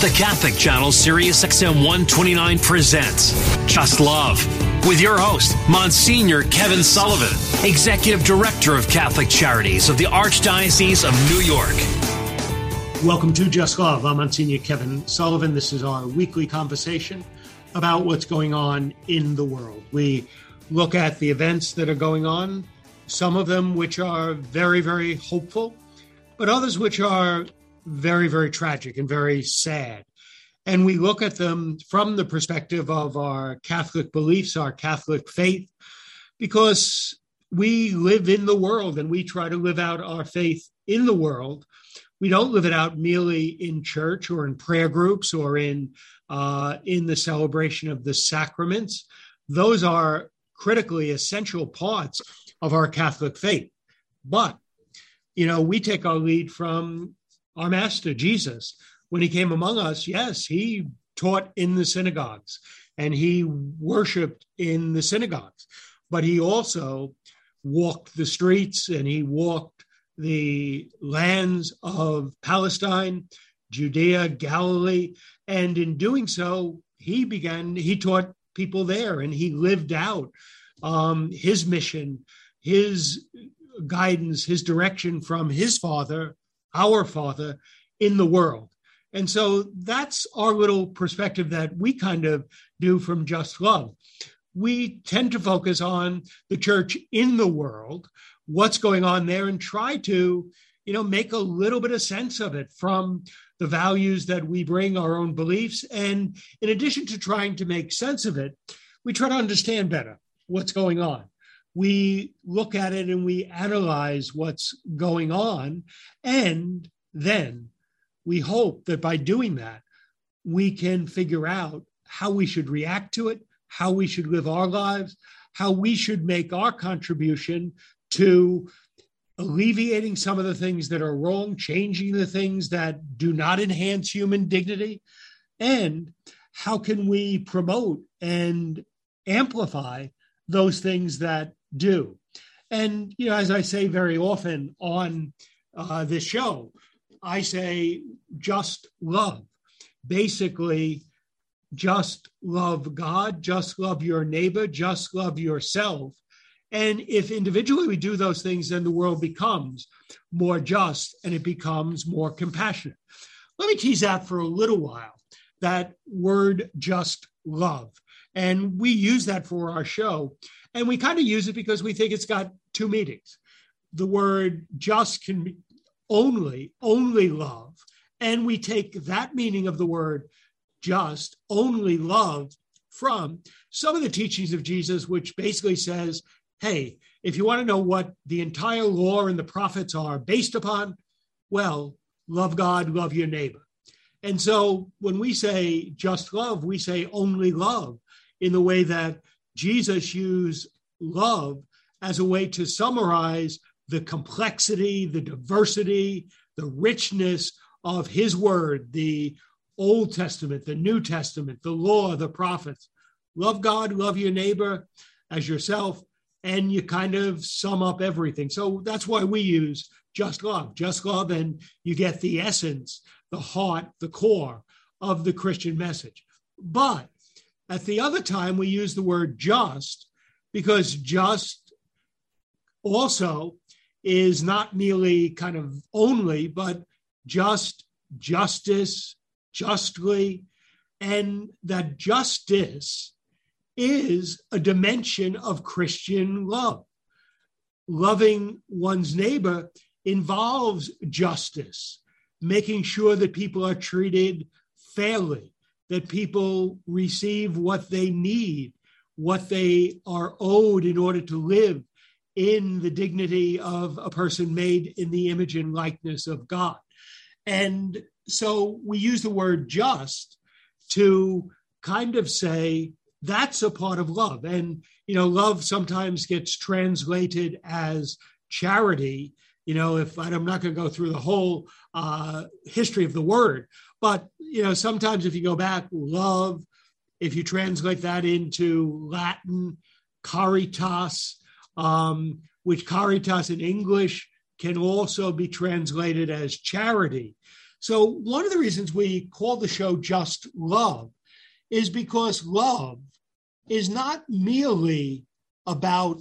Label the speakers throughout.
Speaker 1: The Catholic Channel Sirius XM 129 presents Just Love with your host, Monsignor Kevin Sullivan, Executive Director of Catholic Charities of the Archdiocese of New York.
Speaker 2: Welcome to Just Love. I'm Monsignor Kevin Sullivan. This is our weekly conversation about what's going on in the world. We look at the events that are going on, some of them which are very, very hopeful, but others which are very, very tragic and very sad. And we look at them from the perspective of our Catholic beliefs, our Catholic faith, because we live in the world and we try to live out our faith in the world. We don't live it out merely in church or in prayer groups or in uh, in the celebration of the sacraments. Those are critically essential parts of our Catholic faith. But, you know, we take our lead from our master, Jesus. When he came among us, yes, he taught in the synagogues and he worshiped in the synagogues, but he also walked the streets and he walked the lands of Palestine, Judea, Galilee. And in doing so, he began, he taught people there and he lived out um, his mission, his guidance, his direction from his father, our father in the world. And so that's our little perspective that we kind of do from Just Love. We tend to focus on the church in the world, what's going on there, and try to, you know, make a little bit of sense of it from the values that we bring, our own beliefs. And in addition to trying to make sense of it, we try to understand better what's going on. We look at it and we analyze what's going on. And then we hope that by doing that, we can figure out how we should react to it, how we should live our lives, how we should make our contribution to alleviating some of the things that are wrong, changing the things that do not enhance human dignity, and how can we promote and amplify those things that do. And, you know, as I say very often on uh, this show, I say just love. Basically, just love God, just love your neighbor, just love yourself. And if individually we do those things, then the world becomes more just and it becomes more compassionate. Let me tease out for a little while that word just love. And we use that for our show. And we kind of use it because we think it's got two meanings. The word just can be only, only love. And we take that meaning of the word just, only love, from some of the teachings of Jesus, which basically says, hey, if you want to know what the entire law and the prophets are based upon, well, love God, love your neighbor. And so when we say just love, we say only love in the way that Jesus used love as a way to summarize the complexity, the diversity, the richness of his word, the Old Testament, the New Testament, the law, the prophets. Love God, love your neighbor as yourself, and you kind of sum up everything. So that's why we use just love, just love, and you get the essence, the heart, the core of the Christian message. But at the other time, we use the word just because just also is not merely kind of only, but just, justice, justly, and that justice is a dimension of Christian love. Loving one's neighbor involves justice, making sure that people are treated fairly, that people receive what they need, what they are owed in order to live in the dignity of a person made in the image and likeness of God. And so we use the word just to kind of say that's a part of love. And, you know, love sometimes gets translated as charity. You know, if I'm not going to go through the whole uh, history of the word, but, you know, sometimes if you go back, love, if you translate that into Latin, caritas, um, which caritas in English can also be translated as charity. So, one of the reasons we call the show Just Love is because love is not merely about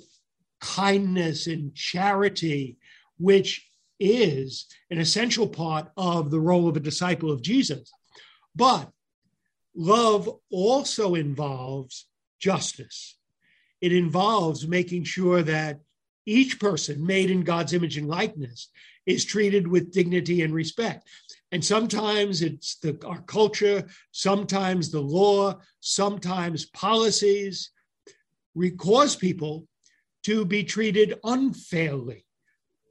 Speaker 2: kindness and charity, which is an essential part of the role of a disciple of Jesus. But love also involves justice. It involves making sure that each person made in God's image and likeness is treated with dignity and respect. And sometimes it's the, our culture, sometimes the law, sometimes policies cause people to be treated unfairly,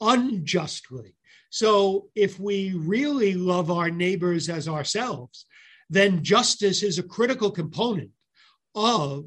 Speaker 2: unjustly. So if we really love our neighbors as ourselves, then justice is a critical component of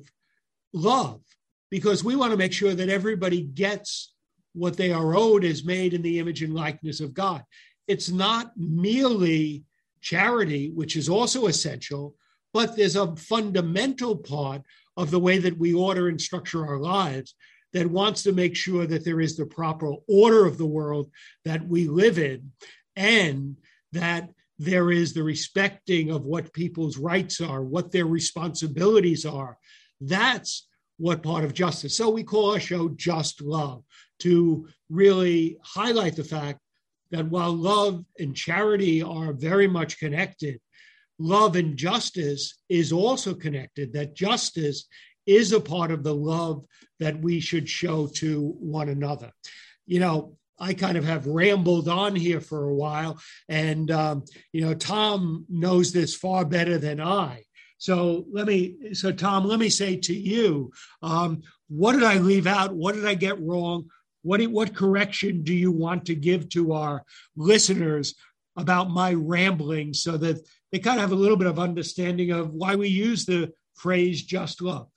Speaker 2: love because we want to make sure that everybody gets what they are owed as made in the image and likeness of God. It's not merely charity, which is also essential, but there's a fundamental part of the way that we order and structure our lives that wants to make sure that there is the proper order of the world that we live in and that there is the respecting of what people's rights are, what their responsibilities are. That's what part of justice. So we call our show Just Love to really highlight the fact that while love and charity are very much connected, love and justice is also connected, that justice is a part of the love that we should show to one another. You know, I kind of have rambled on here for a while, and um, you know, Tom knows this far better than I. So let me, so Tom, let me say to you, um, what did I leave out? What did I get wrong? What, what correction do you want to give to our listeners about my rambling so that they kind of have a little bit of understanding of why we use the phrase just love?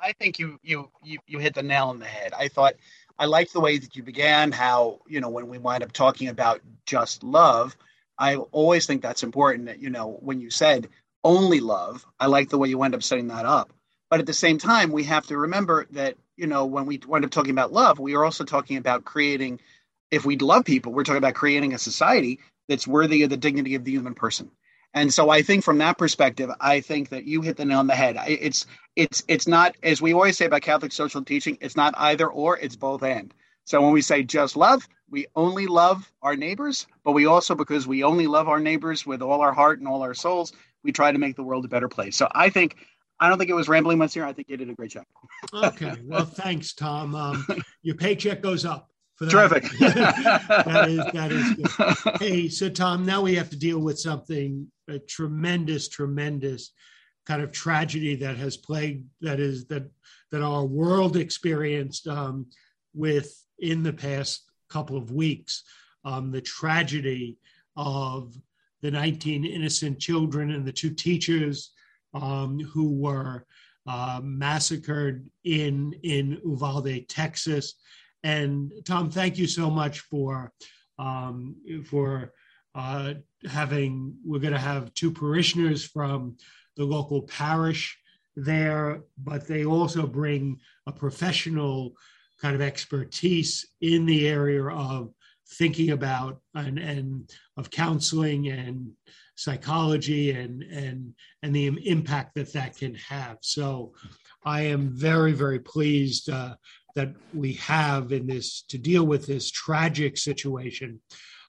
Speaker 3: I think you you you you hit the nail on the head. I thought I liked the way that you began. How you know when we wind up talking about just love, I always think that's important. That you know when you said only love. I like the way you end up setting that up. But at the same time, we have to remember that, you know, when we wind up talking about love, we are also talking about creating, if we love people, we're talking about creating a society that's worthy of the dignity of the human person. And so I think from that perspective, I think that you hit the nail on the head. It's it's it's not as we always say about Catholic social teaching, it's not either or, it's both and. So when we say just love, we only love our neighbors, but we also because we only love our neighbors with all our heart and all our souls, we try to make the world a better place. So I think I don't think it was rambling Monsignor. I think you did a great job.
Speaker 2: okay. Well, thanks, Tom. Um, your paycheck goes up.
Speaker 3: For that. Terrific.
Speaker 2: that is that is good. Hey, so Tom, now we have to deal with something a tremendous, tremendous kind of tragedy that has plagued that is that that our world experienced um, with in the past couple of weeks. Um, the tragedy of the 19 innocent children and the two teachers um, who were uh, massacred in in Uvalde, Texas. And Tom, thank you so much for um, for uh, having. We're going to have two parishioners from the local parish there, but they also bring a professional kind of expertise in the area of thinking about and, and of counseling and psychology and and and the impact that that can have. So, I am very very pleased uh, that we have in this to deal with this tragic situation.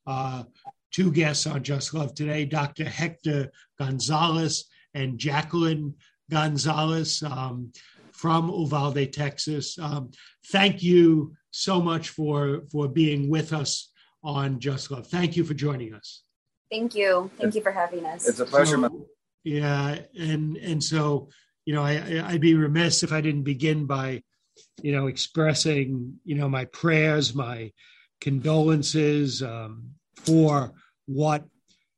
Speaker 2: Uh, two guests on Just Love today: Dr. Hector Gonzales and Jaclyn Gonzales um, from Uvalde, Texas. Um, thank you so much for for being with us on Just Love. Thank you for joining us.
Speaker 4: Thank you. Thank you for having us.
Speaker 3: It's a pleasure. So,
Speaker 2: yeah, and and so you know, I, I'd be remiss if I didn't begin by, you know, expressing you know my prayers, my condolences um, for what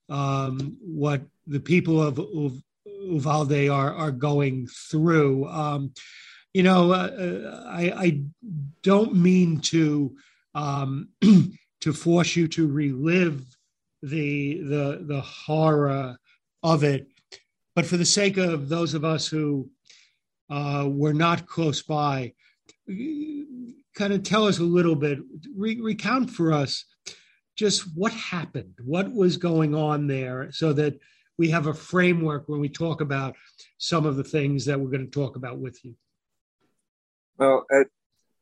Speaker 2: um, what the people of, Uvalde are are going through. Um, you know, uh, uh I, I don't mean to um, to force you to relive the the the horror of it. But for the sake of those of us who uh, were not close by, kind of tell us a little bit, re- recount for us just what happened, what was going on there, so that we have a framework when we talk about some of the things that we're going to talk about with you.
Speaker 5: Well,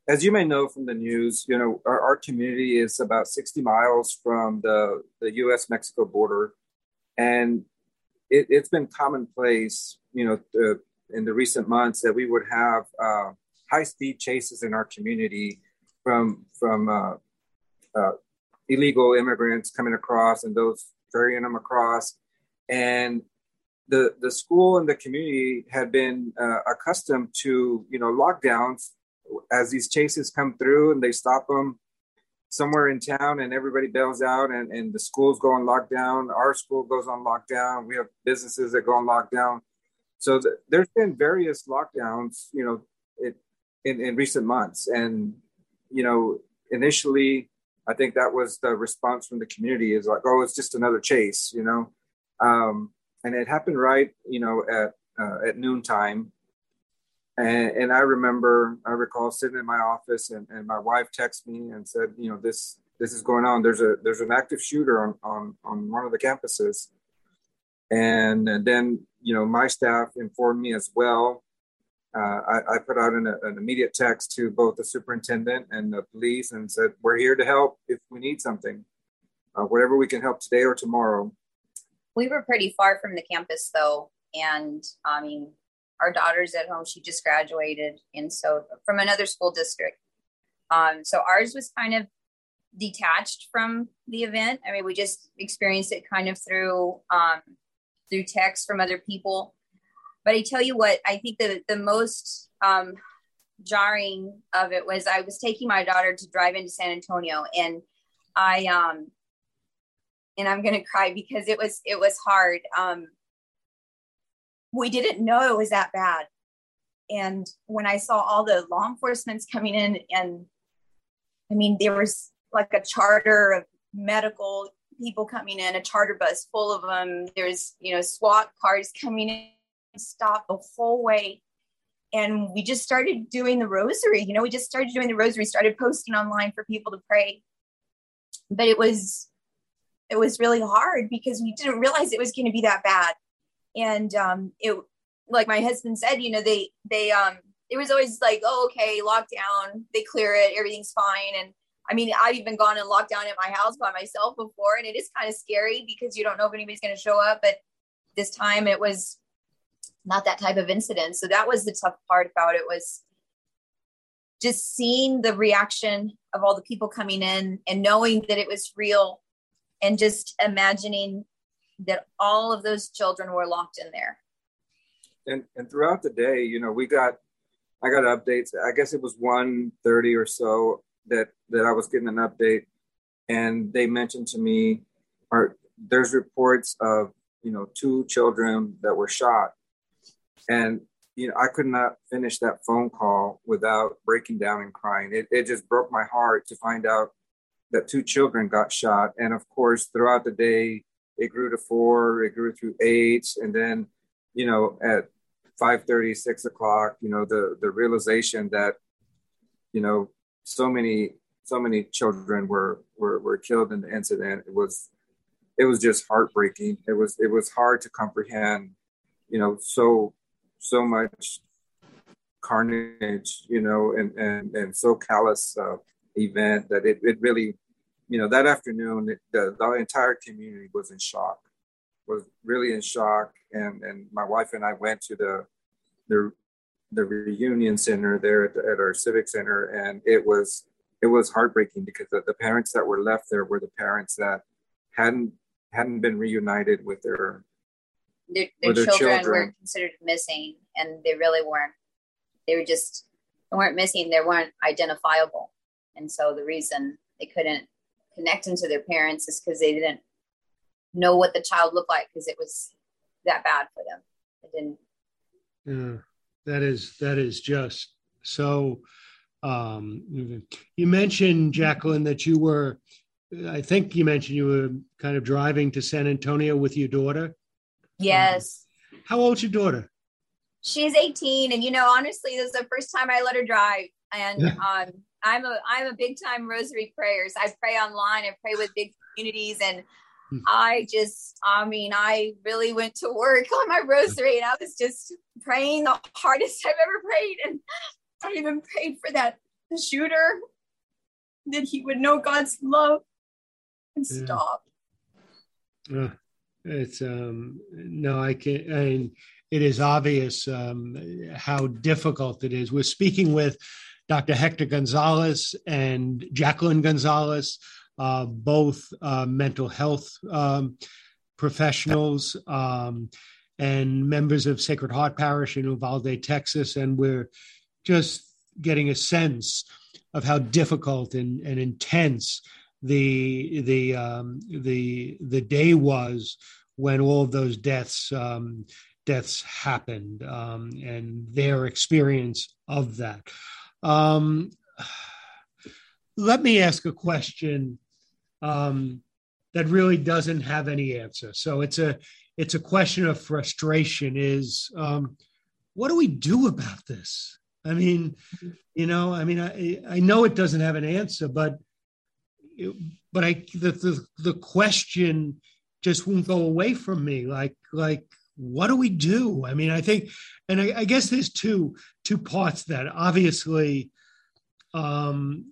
Speaker 5: as you may know from the news, you know our, our community is about 60 miles from the the U.S. Mexico border, and it, has been commonplace, you know, uh, in the recent months that we would have uh, high speed chases in our community from from uh, uh, illegal immigrants coming across and those ferrying them across, and the the school and the community had been uh, accustomed to you know lockdowns as these chases come through and they stop them somewhere in town and everybody bails out and, and the schools go on lockdown our school goes on lockdown we have businesses that go on lockdown. So th- there's been various lockdowns you know it, in, in recent months and you know initially i think that was the response from the community is like oh it's just another chase you know um, and it happened right you know at uh, at noontime and, and, I remember, I recall sitting in my office and, and my wife texted me and said, you know, this, this is going on. There's a, there's an active shooter on, on, on one of the campuses. And, and then, you know, my staff informed me as well. Uh, I, I, put out an, an, immediate text to both the superintendent and the police and said, we're here to help if we need something, uh, whatever we can help today or tomorrow.
Speaker 4: We were pretty far from the campus though. And I mean, our daughter's at home. She just graduated, and so from another school district. Um, so ours was kind of detached from the event. I mean, we just experienced it kind of through um, through text from other people. But I tell you what, I think the the most um, jarring of it was I was taking my daughter to drive into San Antonio, and I um, and I'm gonna cry because it was it was hard. Um, we didn't know it was that bad. And when I saw all the law enforcement's coming in, and I mean, there was like a charter of medical people coming in, a charter bus full of them. There's, you know, SWAT cars coming in, stop the whole way. And we just started doing the rosary. You know, we just started doing the rosary, started posting online for people to pray. But it was, it was really hard because we didn't realize it was going to be that bad and um it like my husband said you know they they um it was always like oh okay lockdown they clear it everything's fine and i mean i've even gone and locked down at my house by myself before and it is kind of scary because you don't know if anybody's going to show up but this time it was not that type of incident so that was the tough part about it was just seeing the reaction of all the people coming in and knowing that it was real and just imagining that all of those children were locked in there.
Speaker 5: And and throughout the day, you know, we got I got updates. I guess it was 1.30 or so that that I was getting an update, and they mentioned to me, "Are there's reports of you know two children that were shot," and you know I could not finish that phone call without breaking down and crying. It it just broke my heart to find out that two children got shot, and of course throughout the day it grew to four, it grew to eight, and then, you know, at 5:30, 6 o'clock, you know, the the realization that, you know, so many so many children were were were killed in the incident. It was it was just heartbreaking. It was it was hard to comprehend, you know, so so much carnage, you know, and and and so callous uh, event that it, it really you know, that afternoon, the, the entire community was in shock, was really in shock. And, and my wife and I went to the, the, the reunion center there at, the, at our civic center. And it was, it was heartbreaking because the, the parents that were left there were the parents that hadn't, hadn't been reunited with their,
Speaker 4: their, their, their children, children were considered missing and they really weren't, they were just, they weren't missing, they weren't identifiable. And so the reason they couldn't connecting to their parents is because they didn't know what the child looked like because it was that bad for them. It didn't.
Speaker 2: Yeah, that is that is just so. Um, you mentioned Jaclyn that you were. I think you mentioned you were kind of driving to San Antonio with your daughter.
Speaker 4: Yes.
Speaker 2: Um, how old's your daughter?
Speaker 4: She's 18, and you know, honestly, this is the first time I let her drive, and um, I'm a I'm a big time rosary prayers. I pray online. I pray with big communities and hmm. I just, I mean, I really went to work on my rosary and I was just praying the hardest I've ever prayed. And I even prayed for that shooter that he would know God's love and yeah. stop.
Speaker 2: Uh, it's um no, I can't. I mean, it is obvious um, how difficult it is. We're speaking with Dr. Hector Gonzales and Jaclyn Gonzales, uh, both uh, mental health um, professionals um, and members of Sacred Heart Parish in Uvalde, Texas. And we're just getting a sense of how difficult and, and intense the the um, the the day was when all of those deaths um, deaths happened um, and their experience of that. Um, let me ask a question um, that really doesn't have any answer. So it's a it's a question of frustration. Is um, what do we do about this? I mean, you know, I mean, I I know it doesn't have an answer, but but I the, the the question just won't go away from me. Like like what do we do? I mean, I think, and I, I guess there's two two parts that obviously, um,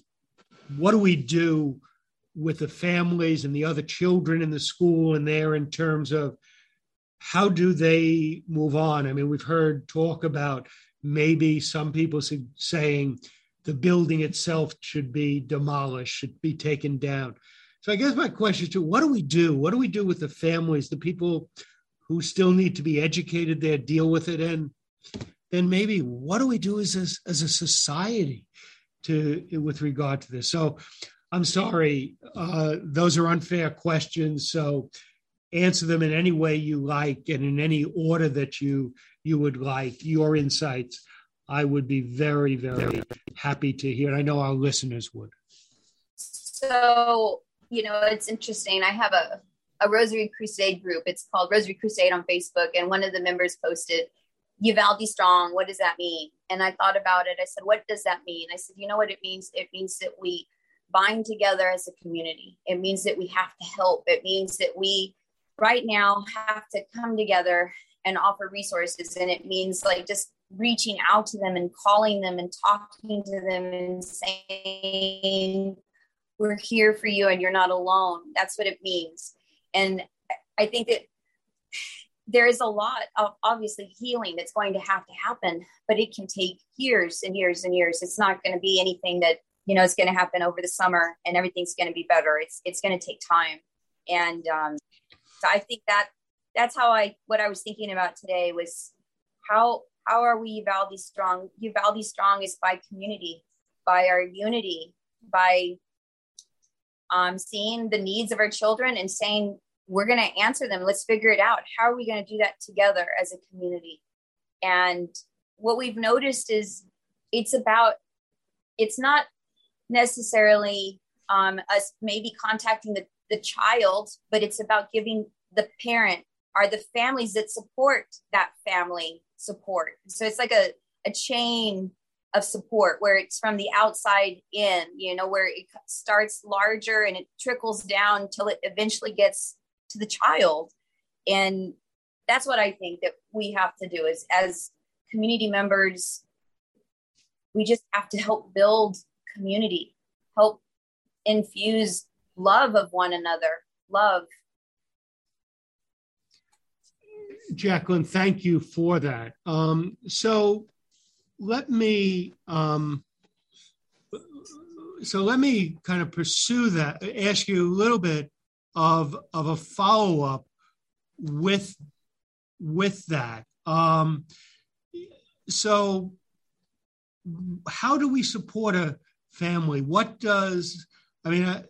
Speaker 2: what do we do with the families and the other children in the school and there in terms of how do they move on? I mean, we've heard talk about maybe some people saying the building itself should be demolished, should be taken down. So I guess my question is to what do we do? What do we do with the families, the people who still need to be educated there deal with it? And then maybe what do we do as a, as a society to with regard to this? So i'm sorry uh, those are unfair questions. So answer them in any way you like and in any order that you you would like. Your insights i would be very very happy to hear. I know our listeners would.
Speaker 4: So you know it's interesting i have a a Rosary Crusade group. It's called Rosary Crusade on Facebook, and one of the members posted, "Uvalde strong. What does that mean?" And I thought about it. I said, "What does that mean?" I said, "You know what it means? It means that we bind together as a community. It means that we have to help. It means that we right now have to come together and offer resources. And it means like just reaching out to them and calling them and talking to them and saying, We're here for you and you're not alone. That's what it means. And I think that there is a lot of obviously healing that's going to have to happen, but it can take years and years and years. It's not going to be anything that you know is going to happen over the summer and everything's going to be better. It's it's going to take time, and um, so I think that that's how I what I was thinking about today was how how are we Uvalde strong? Uvalde strong is by community, by our unity, by um, seeing the needs of our children and saying, we're going to answer them. Let's figure it out. How are we going to do that together as a community? And what we've noticed is it's about, it's not necessarily um, us maybe contacting the, the child, but it's about giving the parent or the families that support that family support. So it's like a, a chain of support where it's from the outside in you know where it starts larger and it trickles down till it eventually gets to the child. And that's what i think that we have to do is as community members we just have to help build community help infuse love of one another love.
Speaker 2: Jaclyn thank you for that. Um, so let me um, so let me kind of pursue that ask you a little bit of of a follow-up with with that. Um, so how do we support a family? What does i mean uh,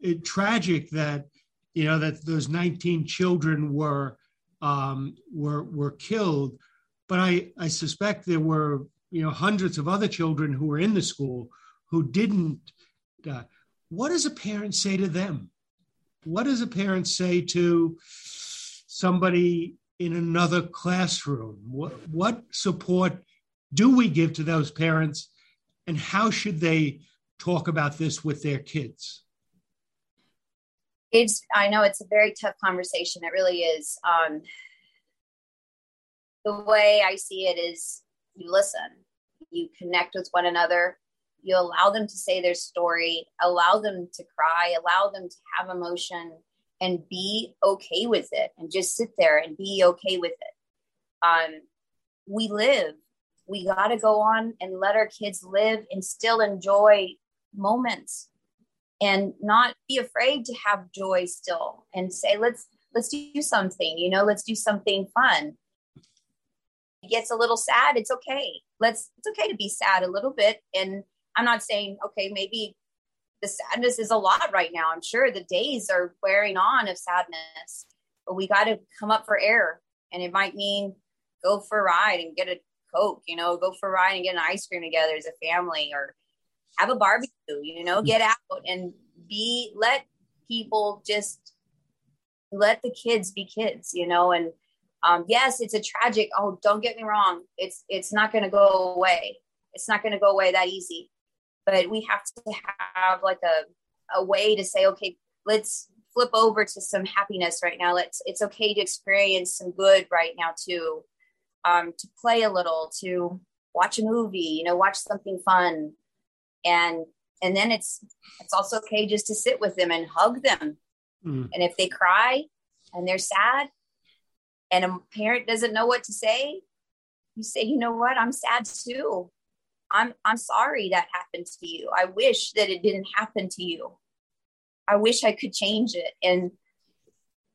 Speaker 2: it tragic that you know that those 19 children were um, were were killed but i i suspect there were you know hundreds of other children who were in the school who didn't uh, what does a parent say to them? What does a parent say to somebody in another classroom? What, what support do we give to those parents and how should they talk about this with their kids?
Speaker 4: It's i know it's a very tough conversation. It really is. Um the way i see it is you listen you connect with one another you allow them to say their story allow them to cry allow them to have emotion and be okay with it and just sit there and be okay with it. Um we live. We got to go on and let our kids live and still enjoy moments and not be afraid to have joy still and say let's let's do something you know let's do something fun gets a little sad it's okay. Let's it's okay to be sad a little bit and i'm not saying okay maybe the sadness is a lot right now. I'm sure the days are wearing on of sadness but we got to come up for air and it might mean go for a ride and get a coke you know go for a ride and get an ice cream together as a family or have a barbecue, you know, get out and be, let people just let the kids be kids, you know, and um, yes, it's a tragic. Oh, don't get me wrong. It's, it's not going to go away. It's not going to go away that easy, but we have to have like a, a way to say, okay, let's flip over to some happiness right now. Let's, it's okay to experience some good right now too. Um, to play a little, to watch a movie, you know, watch something fun, and and then it's it's also okay just to sit with them and hug them mm. and if they cry and they're sad and a parent doesn't know what to say you say you know what? I'm sad too. I'm i'm sorry that happened to you. I wish that it didn't happen to you. I wish i could change it. And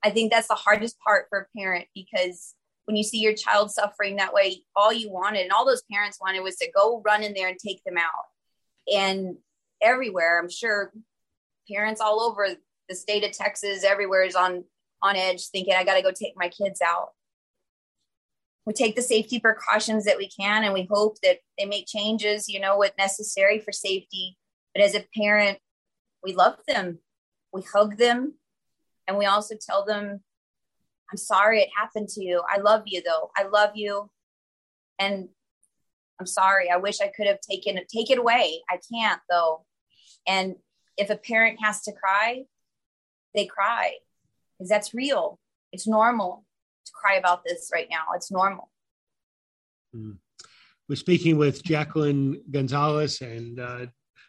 Speaker 4: i think that's the hardest part for a parent because when you see your child suffering that way all you wanted and all those parents wanted was to go run in there and take them out. And everywhere i'm sure parents all over the state of texas everywhere is on on edge thinking i got to go take my kids out we take the safety precautions that we can and we hope that they make changes you know what necessary for safety but as a parent we love them we hug them and we also tell them i'm sorry it happened to you i love you though i love you and I'm sorry. I wish I could have taken it, take it away. I can't though. And if a parent has to cry, they cry that's real. It's normal to cry about this right now. It's normal.
Speaker 2: Mm. We're speaking with Jaclyn Gonzales and uh,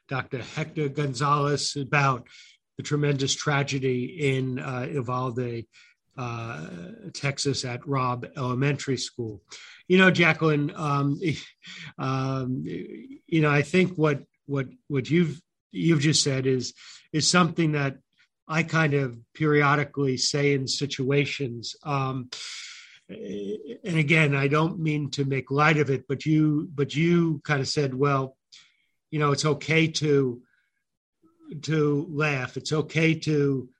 Speaker 2: Dr. Hector Gonzales about the tremendous tragedy in uh, uh, Texas, at Robb Elementary School you know, Jaclyn, um, um, you know, I think what what what you've you've just said is is something that I kind of periodically say in situations. Um, and again, I don't mean to make light of it, but you but you kind of said, well, you know, it's okay to to laugh. It's okay to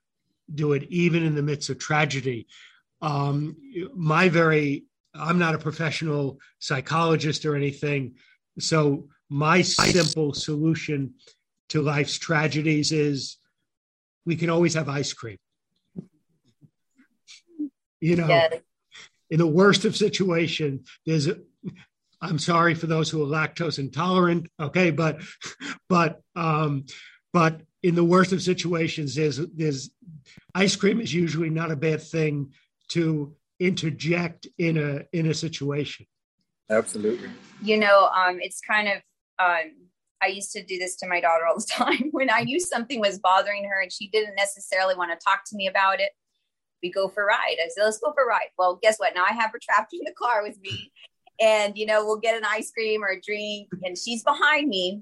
Speaker 2: do it even in the midst of tragedy. Um, my very I'm not a professional psychologist or anything. So my simple solution to life's tragedies is we can always have ice cream. You know, yeah. in the worst of situation, there's a, I'm sorry for those who are lactose intolerant. Okay, but but um, but in the worst of situations, there's there's ice cream is usually not a bad thing to interject in a in a situation
Speaker 5: absolutely
Speaker 4: you know um it's kind of um i used to do this to my daughter all the time. When i knew something was bothering her and she didn't necessarily want to talk to me about it we go for a ride. I said let's go for a ride. Well guess what? Now i have her trapped in the car with me and you know we'll get an ice cream or a drink and she's behind me.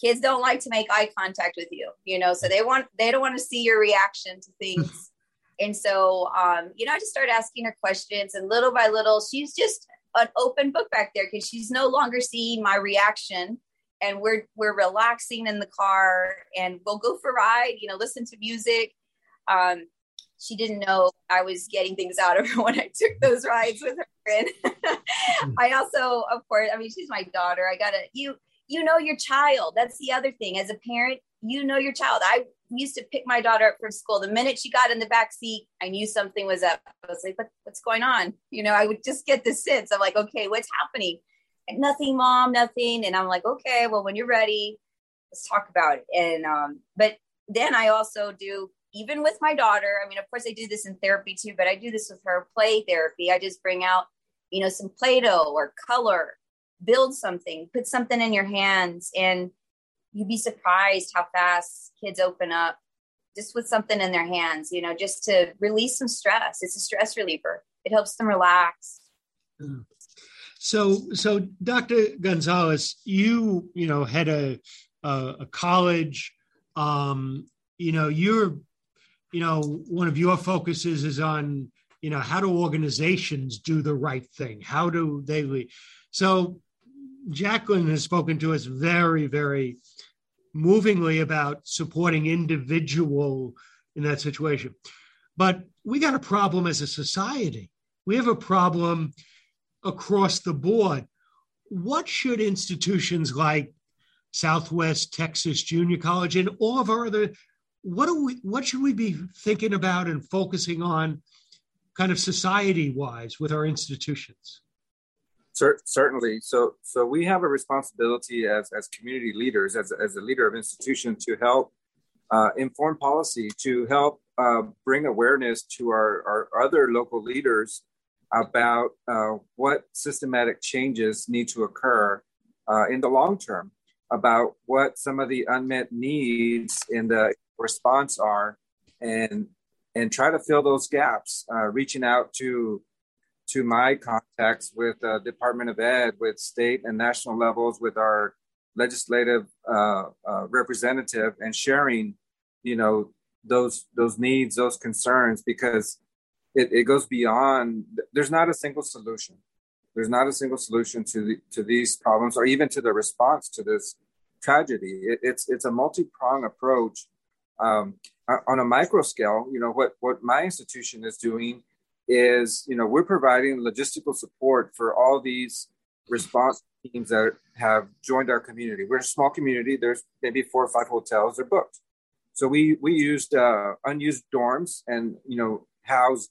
Speaker 4: Kids don't like to make eye contact with you you know so they want they don't want to see your reaction to things. And so, um, you know, I just started asking her questions, and little by little, she's just an open book back there because she's no longer seeing my reaction. And we're we're relaxing in the car, and we'll go for a ride. You know, listen to music. Um, she didn't know I was getting things out of her when I took those rides with her. And I also, of course, I mean, she's my daughter. I gotta you you know your child. That's the other thing. As a parent, you know your child. I used to pick my daughter up from school. The minute she got in the back seat, I knew something was up. I was like, what, what's going on? You know, I would just get the sense of like, okay, what's happening? Nothing, mom, nothing. And I'm like, okay, well, when you're ready, let's talk about it. And, um, but then I also do even with my daughter, I mean, of course, I do this in therapy too, but I do this with her play therapy. I just bring out, you know, some Play Doh or color, build something, put something in your hands, and you'd be surprised how fast kids open up just with something in their hands, you know, just to release some stress. It's a stress reliever, it helps them relax.
Speaker 2: So, so Dr. Gonzales, you, you know, had a, a, a college, um, you know, you're you know, one of your focuses is on, you know, how do organizations do the right thing? How do they lead? So Jaclyn has spoken to us very, very movingly about supporting individual in that situation. But we got a problem as a society. We have a problem across the board. What should institutions like Southwest Texas Junior College and all of our other what do we what should we be thinking about and focusing on kind of society wise with our institutions
Speaker 5: certainly so so we have a responsibility as as community leaders as, as a leader of institution to help uh, inform policy to help uh, bring awareness to our, our other local leaders about uh, what systematic changes need to occur uh, in the long term about what some of the unmet needs in the response are and and try to fill those gaps uh, reaching out to to my contacts with uh, department of ed with state and national levels with our legislative uh, uh, representative and sharing you know those those needs those concerns because it, it goes beyond there's not a single solution there's not a single solution to the, to these problems or even to the response to this tragedy it, it's it's a multi-pronged approach um, on a micro scale, you know, what, what my institution is doing is, you know, we're providing logistical support for all these response teams that have joined our community. We're a small community. There's maybe four or five hotels. They're booked. So we we used uh, unused dorms and you know housed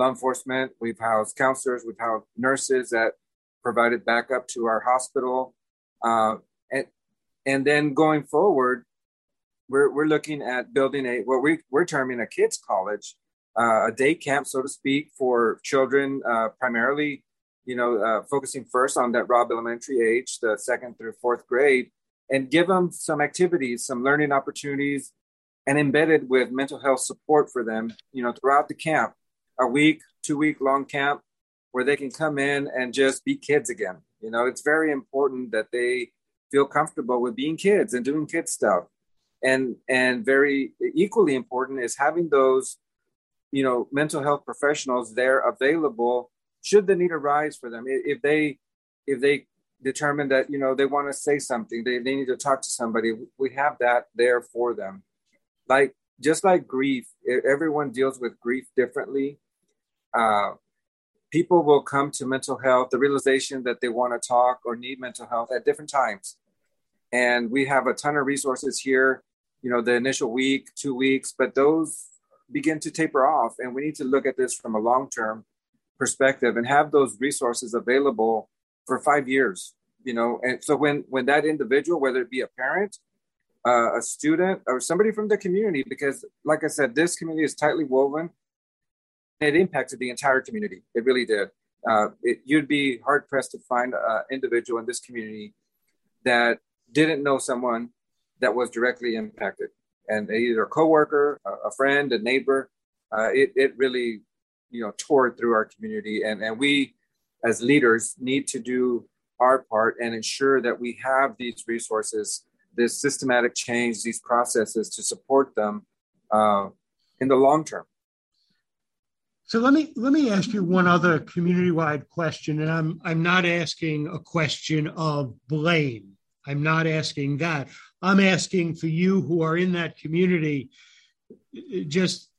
Speaker 5: law enforcement. We've housed counselors. We've housed nurses that provided backup to our hospital. Uh, and and then going forward, we're, we're looking at building a what we, we're terming a kids college uh, a day camp so to speak for children uh, primarily you know uh, focusing first on that Robb elementary age the second through fourth grade and give them some activities some learning opportunities and embedded with mental health support for them you know throughout the camp a week two week long camp where they can come in and just be kids again. You know it's very important that they feel comfortable with being kids and doing kid stuff. And and very equally important is having those you know mental health professionals there available should the need arise for them. If they if they determine that you know they want to say something they, they need to talk to somebody we have that there for them. Like just like grief everyone deals with grief differently uh, people will come to mental health the realization that they want to talk or need mental health at different times. And we have a ton of resources here you know the initial week two weeks but those begin to taper off and we need to look at this from a long-term perspective and have those resources available for five years you know? And so when when that individual whether it be a parent uh, a student or somebody from the community because like i said this community is tightly woven it impacted the entire community it really did uh, it, you'd be hard pressed to find an individual in this community that didn't know someone that was directly impacted. And either a coworker, a, a friend, a neighbor, uh, it, it really, you know, tore through our community. And, and we, as leaders, need to do our part and ensure that we have these resources, this systematic change, these processes to support them uh, in the long term.
Speaker 2: So let me let me ask you one other community-wide question, and I'm I'm not asking a question of blame. I'm not asking that. I'm asking for you who are in that community just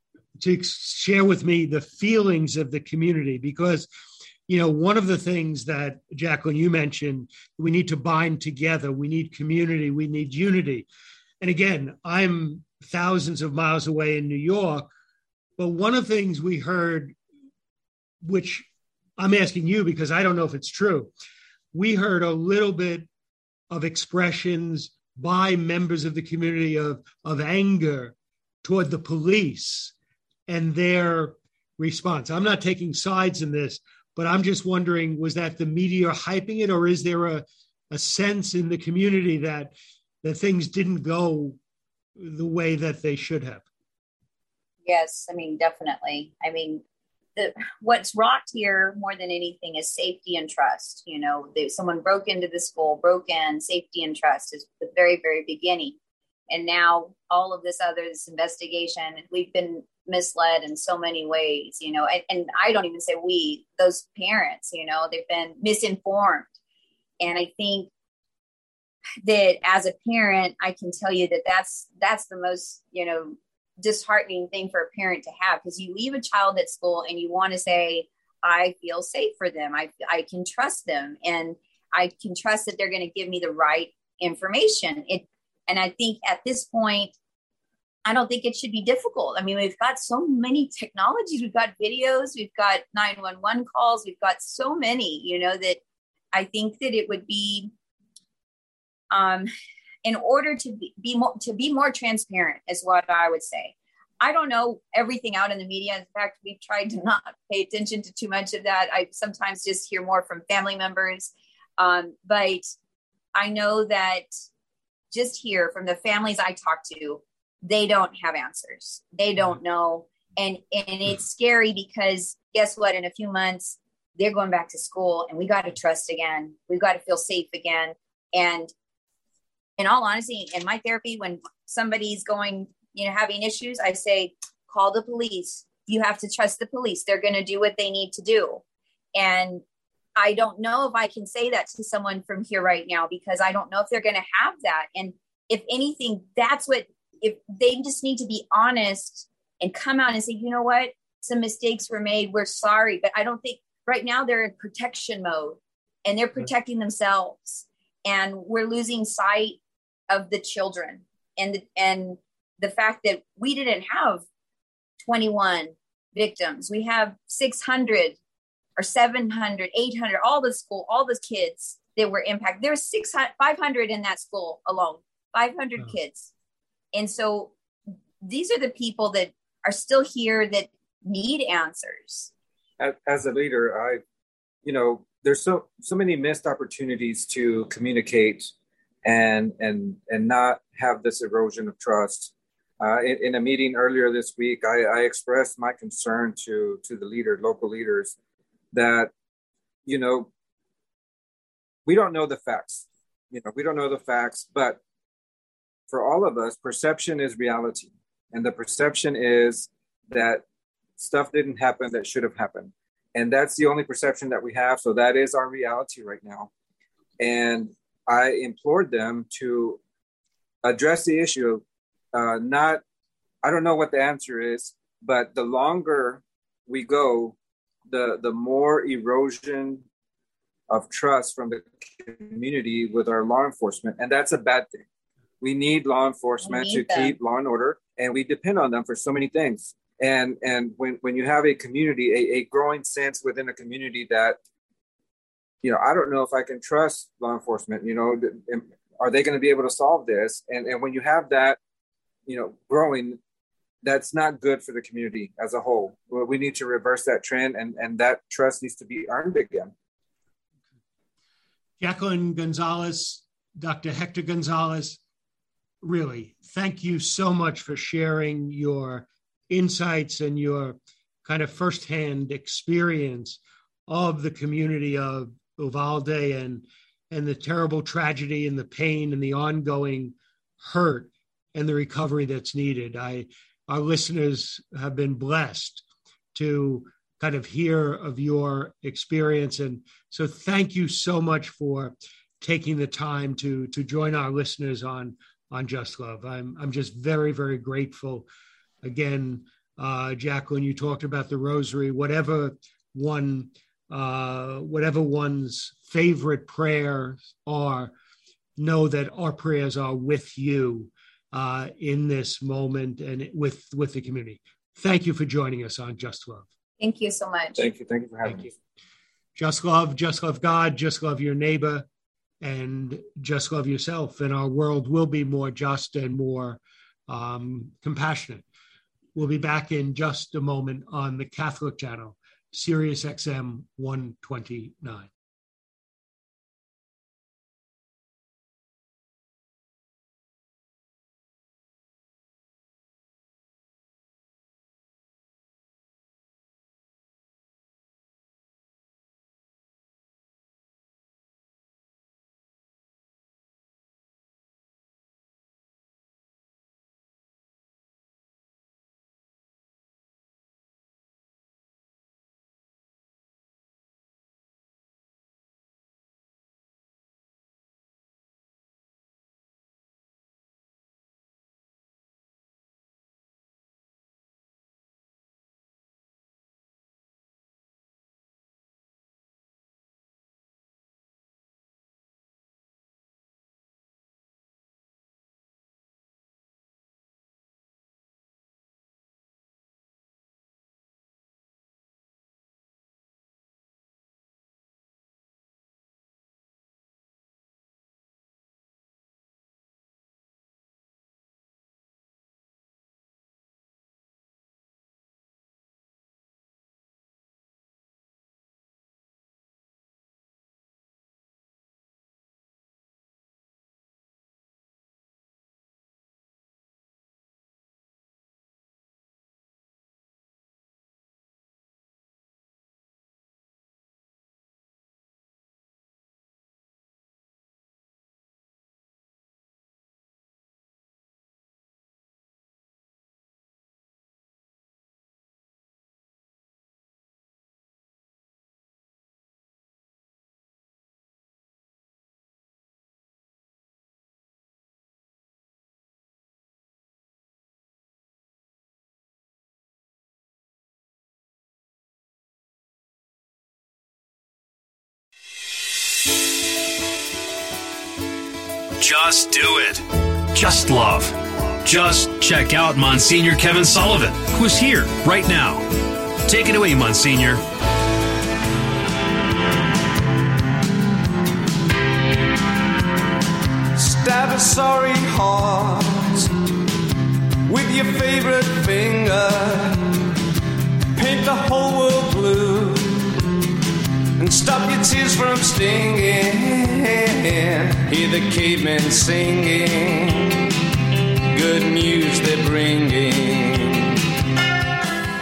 Speaker 2: to share with me the feelings of the community because you know one of the things that jaclyn you mentioned we need to bind together we need community we need unity and again i'm thousands of miles away in new york but one of the things we heard which i'm asking you because i don't know if it's true we heard a little bit of expressions by members of the community of, of anger toward the police and their response. I'm not taking sides in this, but I'm just wondering was that the media hyping it, or is there a, a sense in the community that that things didn't go the way that they should have?
Speaker 4: Yes, I mean, definitely. I mean, the, what's rocked here more than anything is safety and trust. You know, they, someone broke into the school, broke in, safety and trust is the very, very beginning. And now all of this other, this investigation, we've been misled in so many ways, you know, and, and I don't even say we, those parents, you know, they've been misinformed. And I think that as a parent, I can tell you that that's, that's the most, you know, disheartening thing for a parent to have because you leave a child at school and you want to say, I feel safe for them. I, I can trust them and I can trust that they're going to give me the right information. It, and I think at this point, I don't think it should be difficult. I mean, we've got so many technologies. We've got videos, we've got 911 calls, we've got so many, you know, that I think that it would be um in order to be, be more to be more transparent is what I would say. I don't know everything out in the media. In fact, we've tried to not pay attention to too much of that. I sometimes just hear more from family members. Um, but I know that just here from the families I talk to, they don't have answers. They don't know. And and it's scary because guess what? In a few months, they're going back to school and we got to trust again. We've got to feel safe again. And in all honesty, in my therapy, when somebody's going, you know, having issues, I say, call the police. You have to trust the police. They're going to do what they need to do. And I don't know if I can say that to someone from here right now because I don't know if they're going to have that. And if anything, that's what, if they just need to be honest and come out and say, you know what, some mistakes were made. We're sorry. But I don't think right now they're in protection mode and they're protecting themselves. And we're losing sight of the children. And and the fact that we didn't have 21 victims we have 600 or 700 800 all the school all the kids that were impacted. There's 600 500 in that school alone 500 oh. Hmm. kids. And so these are the people that are still here that need answers.
Speaker 5: As, as a leader i you know there's so so many missed opportunities to communicate and and and not have this erosion of trust. Uh, in, in, a meeting earlier this week, I, I, expressed my concern to to the leader, local leaders, that you know we don't know the facts. You know we don't know the facts, but for all of us, perception is reality, and the perception is that stuff didn't happen that should have happened, and that's the only perception that we have. So that is our reality right now, and I implored them to address the issue. Uh, not, I don't know what the answer is, but the longer we go, the the more erosion of trust from the community with our law enforcement, and that's a bad thing. We need law enforcement need to them. keep law and order, and we depend on them for so many things. And and when when you have a community, a, a growing sense within a community that you know, I don't know if I can trust law enforcement. You know, are they going to be able to solve this? And and when you have that, you know, growing, that's not good for the community as a whole. We need to reverse that trend, and and that trust needs to be earned again.
Speaker 2: Jaclyn Gonzales, Dr. Hector Gonzales, really, thank you so much for sharing your insights and your kind of firsthand experience of the community of Uvalde and and the terrible tragedy and the pain and the ongoing hurt and the recovery that's needed. I our listeners have been blessed to kind of hear of your experience. And so thank you so much for taking the time to to join our listeners on on just love. I'm i'm just very very grateful. Again uh jaclyn you talked about the rosary. Whatever one uh, whatever one's favorite prayers are, know that our prayers are with you uh, in this moment and with with the community. Thank you for joining us on Just Love.
Speaker 4: Thank you so much.
Speaker 5: Thank you. Thank you for having Thank me. You.
Speaker 2: Just love, just love God, just love your neighbor, and just love yourself. And our world will be more just and more um, compassionate. we'll be back in just a moment on the Catholic channel, Sirius XM 129.
Speaker 1: Just do it. Just love. Just check out Monsignor Kevin Sullivan, who's here right now. Take it away, Monsignor.
Speaker 6: Stab a sorry heart with your favorite finger. Paint the whole world blue and stop your tears from stinging. Hear the cavemen singing, good news they're bringing.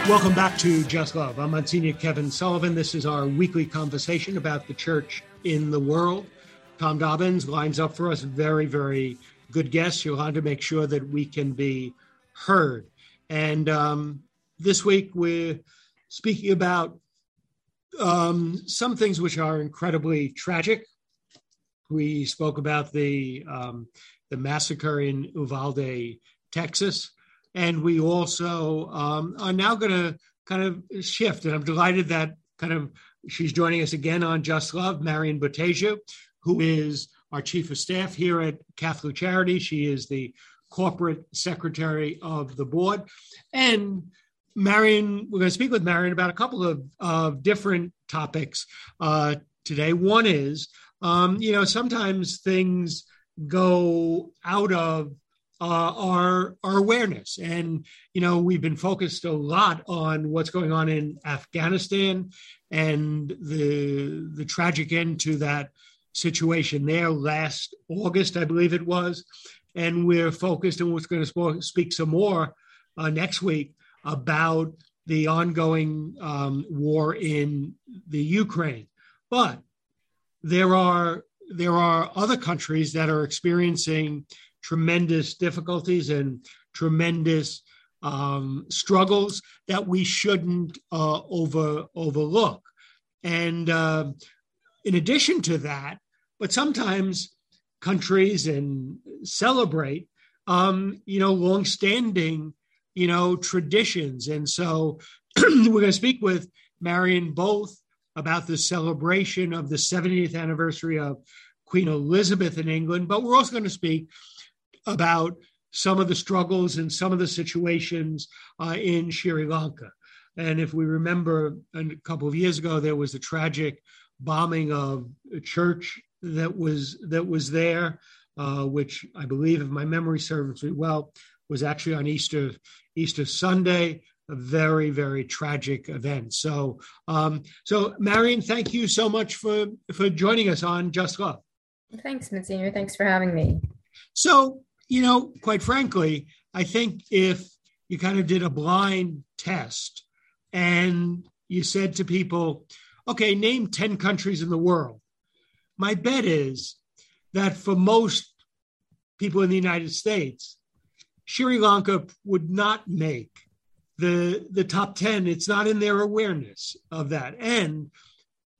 Speaker 2: Welcome back to Just Love. I'm Monsignor Kevin Sullivan. This is our weekly conversation about the church in the world. Tom Dobbins lines up for us very, very good guests. to make sure that we can be heard. And um, this week we're speaking about um, some things which are incredibly tragic. We spoke about the um, the massacre in Uvalde, Texas, and we also um, are now going to kind of shift. And I'm delighted that kind of she's joining us again on Just Love, Marion Boteju, who is our chief of staff here at Catholic Charity. She is the corporate secretary of the board, and Marion, we're going to speak with Marion about a couple of, of different topics uh, today. One is, um, you know, sometimes things go out of uh, our our awareness, and you know, we've been focused a lot on what's going on in Afghanistan and the the tragic end to that situation there last August, I believe it was, and we're focused, and we're going to speak some more uh, next week about the ongoing um, war in the Ukraine. But there are there are other countries that are experiencing tremendous difficulties and tremendous um, struggles that we shouldn't uh, over overlook. And uh, in addition to that, but sometimes countries and celebrate, um, you know, longstanding you know, traditions. And so we're going to speak with Marion both about the celebration of the 70th anniversary of Queen Elizabeth in England, but we're also going to speak about some of the struggles and some of the situations uh, in Sri Lanka. And if we remember a couple of years ago, there was a tragic bombing of a church that was that was there, uh, which I believe, if my memory serves me well, was actually on Easter Easter Sunday. A very very tragic event. So um, so Marion, thank you so much for for joining us on Just Love.
Speaker 7: Thanks, Monsignor. Thanks for having me.
Speaker 2: So you know, quite frankly, I think if you kind of did a blind test and you said to people, okay, name 10 countries in the world. My bet is that for most people in the United States, Sri Lanka would not make the, the top 10. It's not in their awareness of that. And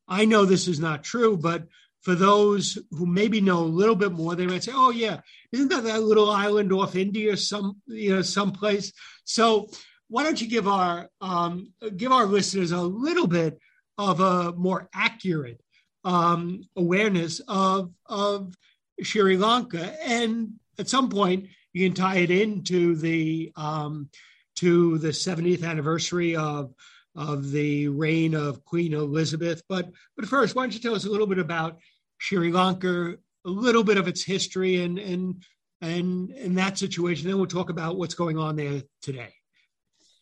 Speaker 2: I know this is not true, but for those who maybe know a little bit more, they might say, "Oh yeah, isn't that that little island off India, some you know, someplace?" So why don't you give our um, give our listeners a little bit of a more accurate um, awareness of of Sri Lanka, and at some point you can tie it into the um, to the 70th anniversary of of the reign of Queen Elizabeth. But but first, why don't you tell us a little bit about Sri Lanka, a little bit of its history, and and and that situation. Then we'll talk about what's going on there today.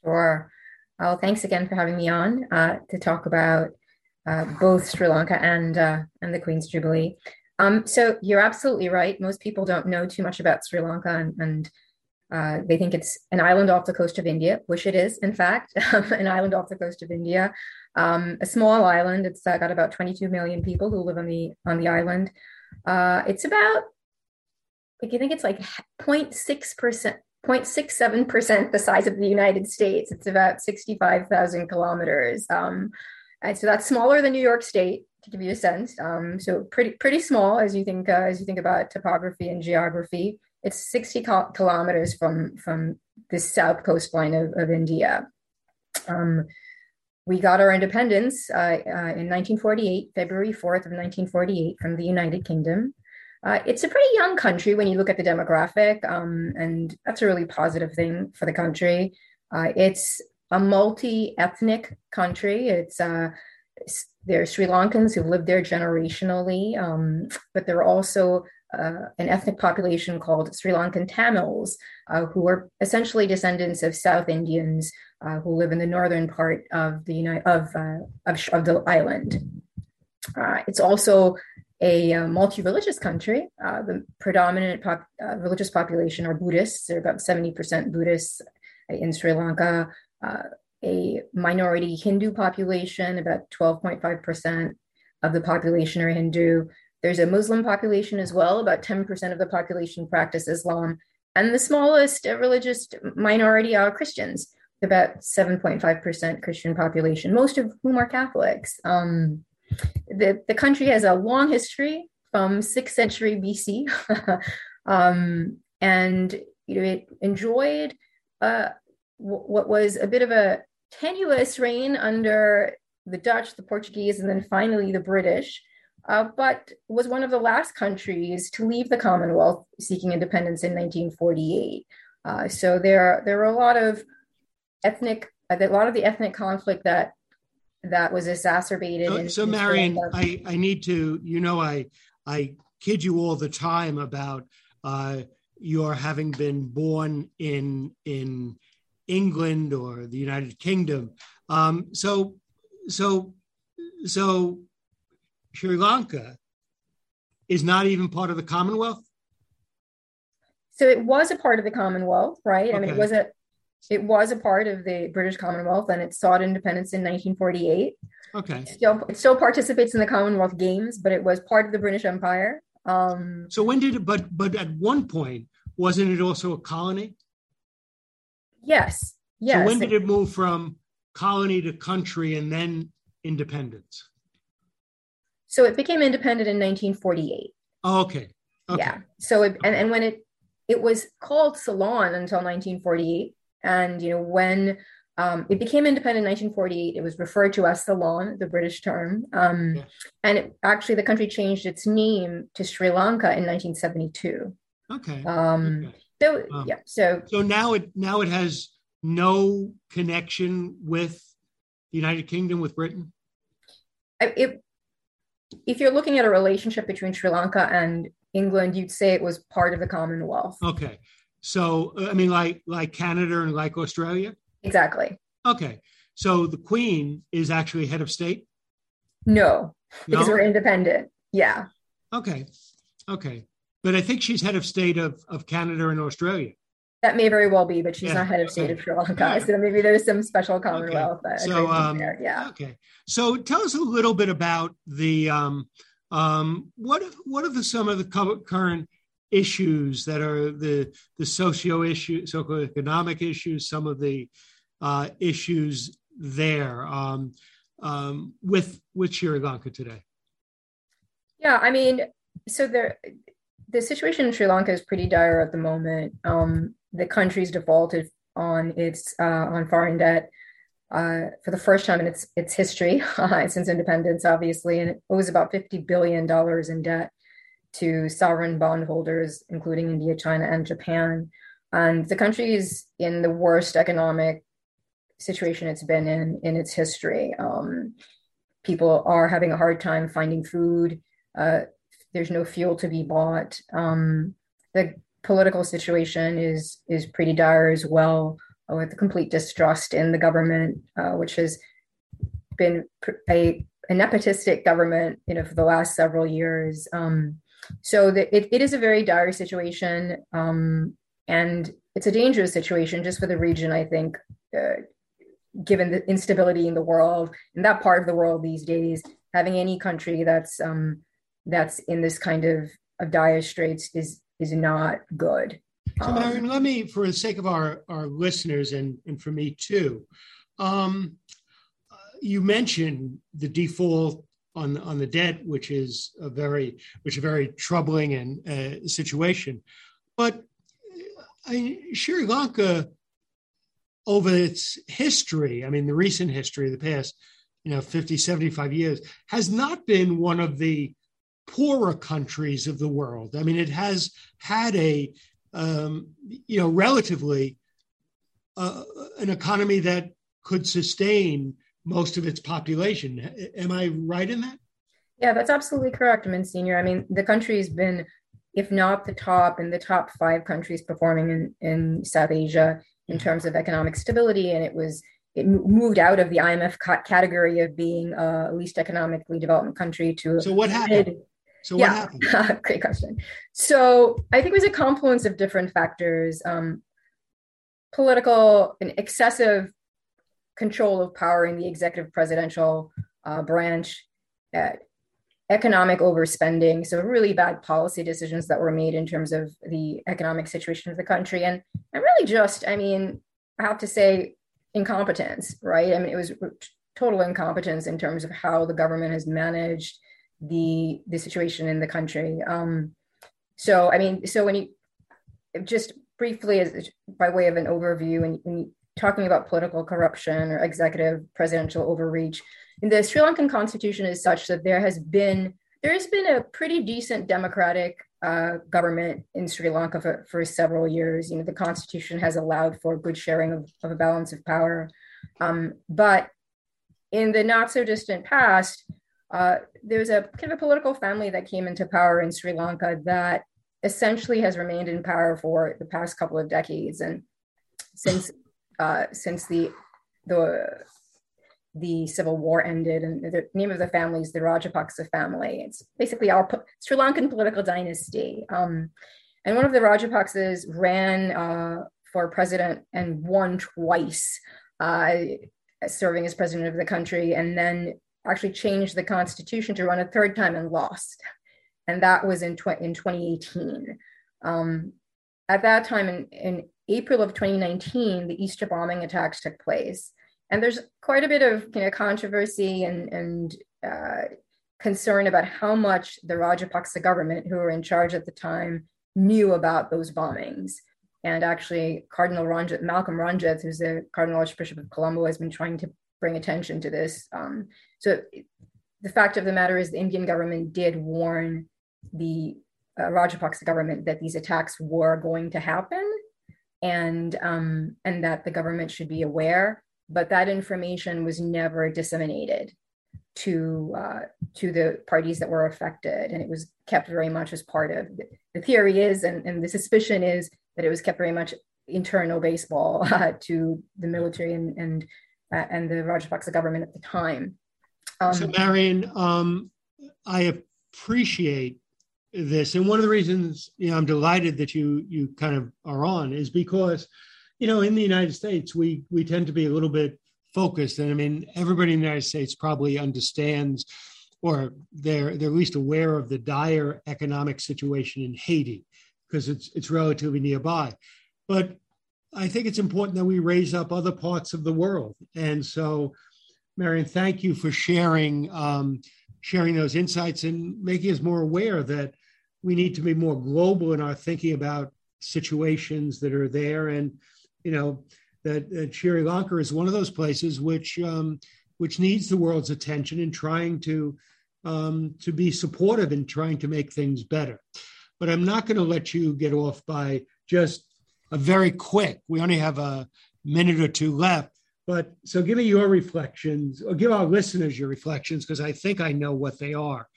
Speaker 7: Sure. Well, thanks again for having me on uh, to talk about uh, both Sri Lanka and uh, and the Queen's Jubilee. Um, so you're absolutely right. Most people don't know too much about Sri Lanka, and, and uh, they think it's an island off the coast of India, which it is, in fact, an island off the coast of India. Um, a small island. It's uh, got about 22 million people who live on the on the island. Uh, it's about, like, I think it's like 0.6 percent 0.67% the size of the United States. It's about 65,000 kilometers. Um, and so that's smaller than New York State, to give you a sense. Um, so pretty pretty small as you think uh, as you think about topography and geography. It's 60 kilometers from from the south coastline of, of India. Um, we got our independence uh, uh, in 1948, February 4th of 1948, from the United Kingdom. Uh, it's a pretty young country when you look at the demographic, um, and that's a really positive thing for the country. Uh, it's a multi-ethnic country. It's uh, there are Sri Lankans who've lived there generationally, um, but there are also uh, an ethnic population called Sri Lankan Tamils, uh, who are essentially descendants of South Indians uh, who live in the northern part of the United of of, of the island. it's also a uh, multi-religious country. Uh, the predominant pop, uh, religious population are Buddhists. They're about 70% Buddhists in Sri Lanka. Uh, a minority Hindu population, about 12.5% of the population are Hindu. There's a Muslim population as well. About 10% of the population practice Islam. And the smallest religious minority are Christians, about 7.5% Christian population, most of whom are Catholics. Um, the, the country has a long history from 6th century BC. um, and you know, it enjoyed uh, w- what was a bit of a tenuous reign under the Dutch, the Portuguese, and then finally the British, uh, but was one of the last countries to leave the Commonwealth seeking independence in 1948. Uh, so there, there are a lot of ethnic, a lot of the ethnic conflict that that was exacerbated.
Speaker 2: So, so Marion, I, I need to, you know, I I kid you all the time about uh, your having been born in in England or the United Kingdom. Um, so so so Sri Lanka is not even part of the Commonwealth.
Speaker 7: So it was a part of the Commonwealth, right? Okay. I mean, it was a it was a part of the British Commonwealth and it sought independence in 1948.
Speaker 2: Okay.
Speaker 7: It still, it still participates in the Commonwealth Games, but it was part of the British Empire. Um,
Speaker 2: so when did it, but, but at one point, wasn't it also a colony?
Speaker 7: Yes. Yes.
Speaker 2: So when did it move from colony to country and then independence?
Speaker 7: So it became independent in 1948.
Speaker 2: Oh, okay.
Speaker 7: okay. Yeah. So it, and, and when it it was called Ceylon until 1948, and you know, when um, it became independent in 1948, it was referred to as Ceylon, the British term. Um, yeah. And it, actually, the country changed its name to Sri Lanka in 1972.
Speaker 2: Okay.
Speaker 7: Um, okay. So yeah. So
Speaker 2: so now it now it has no connection with the United Kingdom with Britain.
Speaker 7: It, if you're looking at a relationship between Sri Lanka and England, you'd say it was part of the Commonwealth.
Speaker 2: Okay. So I mean, like like Canada and like Australia.
Speaker 7: Exactly.
Speaker 2: Okay. So the Queen is actually head of state.
Speaker 7: No, because no? we're independent. Yeah.
Speaker 2: Okay. Okay. But I think she's head of state of, of Canada and Australia.
Speaker 7: That may very well be, but she's yeah. not head of state of Sri Lanka. Yeah. So maybe there's some special Commonwealth.
Speaker 2: Okay. So, um,
Speaker 7: yeah.
Speaker 2: Okay. So tell us a little bit about the um, um, what what are the, some of the current issues that are the the socio issue, socioeconomic issues, some of the uh, issues there um, um, with with Sri Lanka today.
Speaker 7: Yeah, I mean, so there the situation in Sri Lanka is pretty dire at the moment. Um, the country's defaulted on its uh, on foreign debt uh, for the first time in its its history uh, since independence, obviously, and it owes about fifty billion dollars in debt to sovereign bondholders, including India, China, and Japan. And the country is in the worst economic situation it's been in in its history. Um, people are having a hard time finding food. Uh, there's no fuel to be bought. Um, the political situation is is pretty dire as well, with complete distrust in the government, uh, which has been a, a nepotistic government, you know, for the last several years. Um, so the, it, it is a very dire situation, um, and it's a dangerous situation just for the region. I think, uh, given the instability in the world, in that part of the world these days, having any country that's um, that's in this kind of, of dire straits is is not good.
Speaker 2: So, Marion, um, let me, for the sake of our, our listeners and, and for me too, um, you mentioned the default on on the debt, which is a very which is a very troubling and uh, situation. But I, Sri Lanka, over its history, I mean, the recent history, the past, you know, 50, 75 years, has not been one of the poorer countries of the world. I mean, it has had a, um, you know, relatively uh, an economy that could sustain most of its population. Am I right in that?
Speaker 7: Yeah, that's absolutely correct, Monsignor. I mean, the country's been, if not the top, in the top five countries performing in, in South Asia in terms of economic stability, and it was it moved out of the IMF category of being a least economically developed country to
Speaker 2: so what happened? So what yeah. happened?
Speaker 7: Great question. So I think it was a confluence of different factors. Um, political and excessive control of power in the executive presidential uh, branch, uh, economic overspending, so really bad policy decisions that were made in terms of the economic situation of the country, and and really just, I mean, I have to say, incompetence, right? I mean, it was total incompetence in terms of how the government has managed the the situation in the country. Um, so, I mean, so when you just briefly, as by way of an overview, and when, talking about political corruption or executive presidential overreach. And the Sri Lankan constitution is such that there has been there has been a pretty decent democratic uh, government in Sri Lanka for, for several years. You know, the constitution has allowed for good sharing of, of a balance of power. Um, but in the not so distant past, uh, there's a kind of a political family that came into power in Sri Lanka that essentially has remained in power for the past couple of decades. And since uh, since the the the civil war ended, and the name of the family is the Rajapaksa family. It's basically our Sri Lankan political dynasty. Um, and one of the Rajapaksas ran uh, for president and won twice, uh, serving as president of the country, and then actually changed the constitution to run a third time and lost. And that was in, tw- in 2018. Um, at that time, in, in April of 2019, the Easter bombing attacks took place. And there's quite a bit of you know, controversy and, and uh, concern about how much the Rajapaksa government, who were in charge at the time, knew about those bombings. And actually, Cardinal Ranjith, Malcolm Ranjith, who's the Cardinal Archbishop of Colombo, has been trying to bring attention to this. Um, so the fact of the matter is, the Indian government did warn the uh, Rajapaksa government that these attacks were going to happen and um, and that the government should be aware. But that information was never disseminated to uh, to the parties that were affected, and it was kept very much as part of the, the theory is, and, and the suspicion is that it was kept very much internal baseball uh, to the military and and uh, and the Rajapaksa government at the time.
Speaker 2: Um, so, Marion, um, I appreciate this, and one of the reasons you know I'm delighted that you you kind of are on is because you know in the United States we we tend to be a little bit focused, and I mean everybody in the United States probably understands or they're they're at least aware of the dire economic situation in Haiti because it's it's relatively nearby. But I think it's important that we raise up other parts of the world. And so, Marion, thank you for sharing um, sharing those insights and making us more aware that we need to be more global in our thinking about situations that are there. And you know that, that Sri Lanka is one of those places which um, which needs the world's attention in trying to um, to be supportive and trying to make things better. But I'm not going to let you get off by just a very quick. We only have a minute or two left. But so give me your reflections, or give our listeners your reflections, because I think I know what they are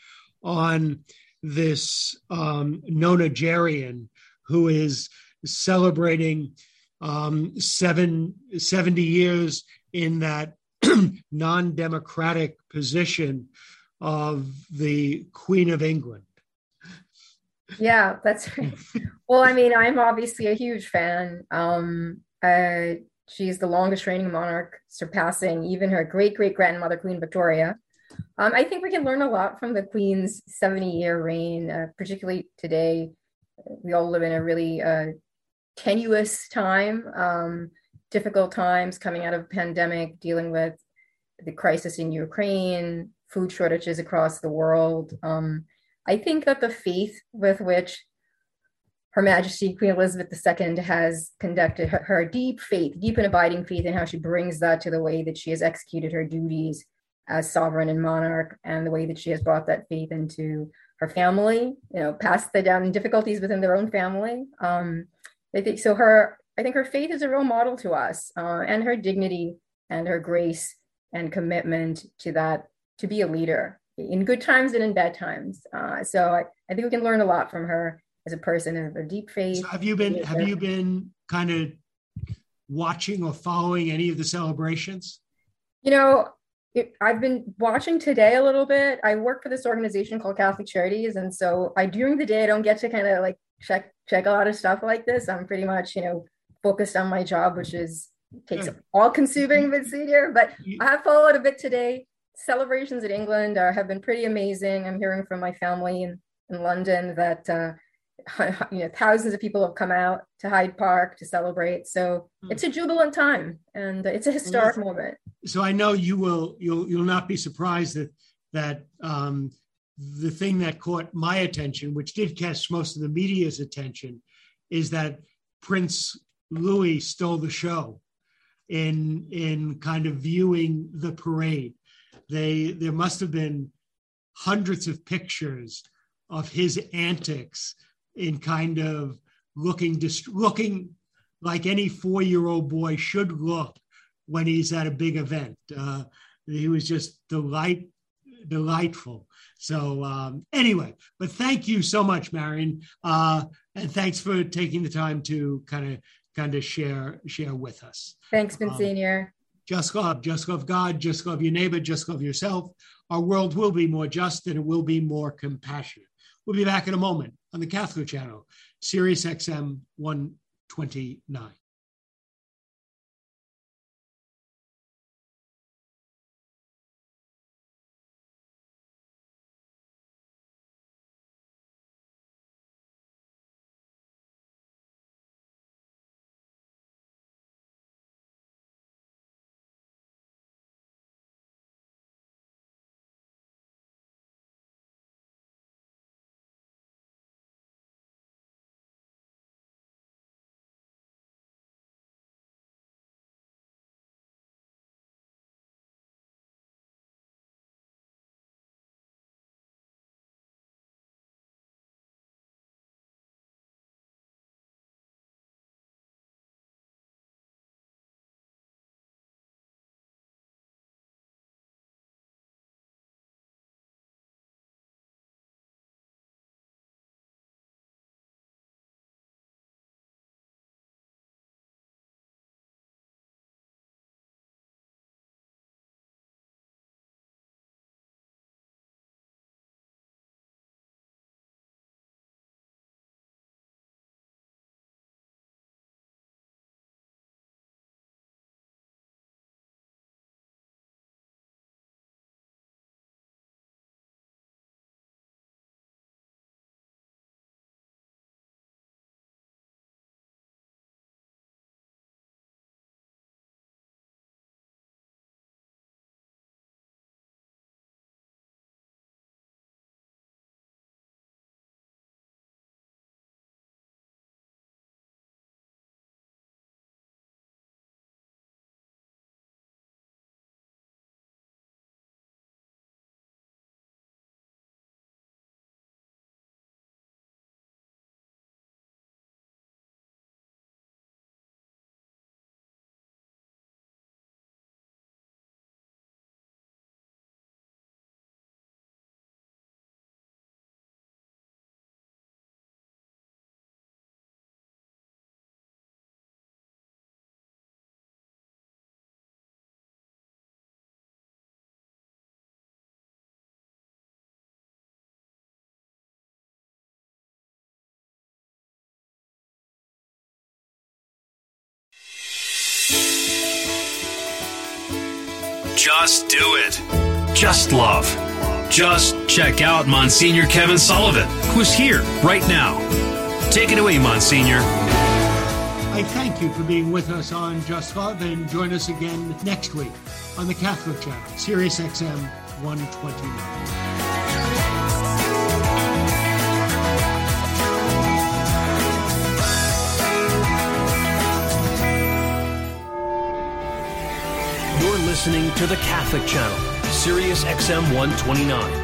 Speaker 2: on this um, nonagerian who is celebrating um, seven, 70 years in that non democratic position of the Queen of England.
Speaker 7: Yeah, that's right. well. I mean, I'm obviously a huge fan. Um, uh, she's the longest reigning monarch, surpassing even her great great grandmother, Queen Victoria. Um, I think we can learn a lot from the Queen's 70 year reign, uh, particularly today. We all live in a really uh, tenuous time, um, difficult times coming out of pandemic, dealing with the crisis in Ukraine, food shortages across the world. Um, I think that the faith with which Her Majesty Queen Elizabeth II has conducted her, her, deep faith, deep and abiding faith, and how she brings that to the way that she has executed her duties as sovereign and monarch, and the way that she has brought that faith into her family, you know, past the down difficulties within their own family. Um, I think so. Her, I think her faith is a real model to us, uh, and her dignity and her grace and commitment to that to be a leader in good times and in bad times. Uh, so I, I, think we can learn a lot from her as a person of a deep faith. So
Speaker 2: have you been have you been kind of watching or following any of the celebrations?
Speaker 7: You know, it, I've been watching today a little bit. I work for this organization called Catholic Charities, and so I during the day I don't get to kind of like check check a lot of stuff like this. I'm pretty much you know focused on my job, which is takes all consuming but senior. But I have followed a bit today celebrations in England are, have been pretty amazing. I'm hearing from my family in, in London that uh, you know thousands of people have come out to Hyde Park to celebrate. So mm. it's a jubilant time and it's a historic well, moment.
Speaker 2: So I know you will you'll you'll not be surprised that that um, the thing that caught my attention, which did catch most of the media's attention, is that Prince Louis stole the show in in kind of viewing the parade they there must have been hundreds of pictures of his antics in kind of looking dist- looking like any four year old boy should look when he's at a big event. Uh, he was just delight delightful. So um, anyway, but thank you so much, Marion, uh, and thanks for taking the time to kind of kind of share share with us.
Speaker 7: Thanks, Ben Um,
Speaker 2: just love, just love God, just love your neighbor, just love yourself. Our world will be more just and it will be more compassionate. We'll be back in a moment on the Catholic Channel, Sirius XM 129.
Speaker 1: Just do it. Just love. Just check out Monsignor Kevin Sullivan, who's here right now. Take it away, Monsignor.
Speaker 2: I thank you for being with us on Just Love and join us again next week on the Catholic Channel, Sirius XM 129.
Speaker 1: You're listening to the Catholic Channel, Sirius XM 129.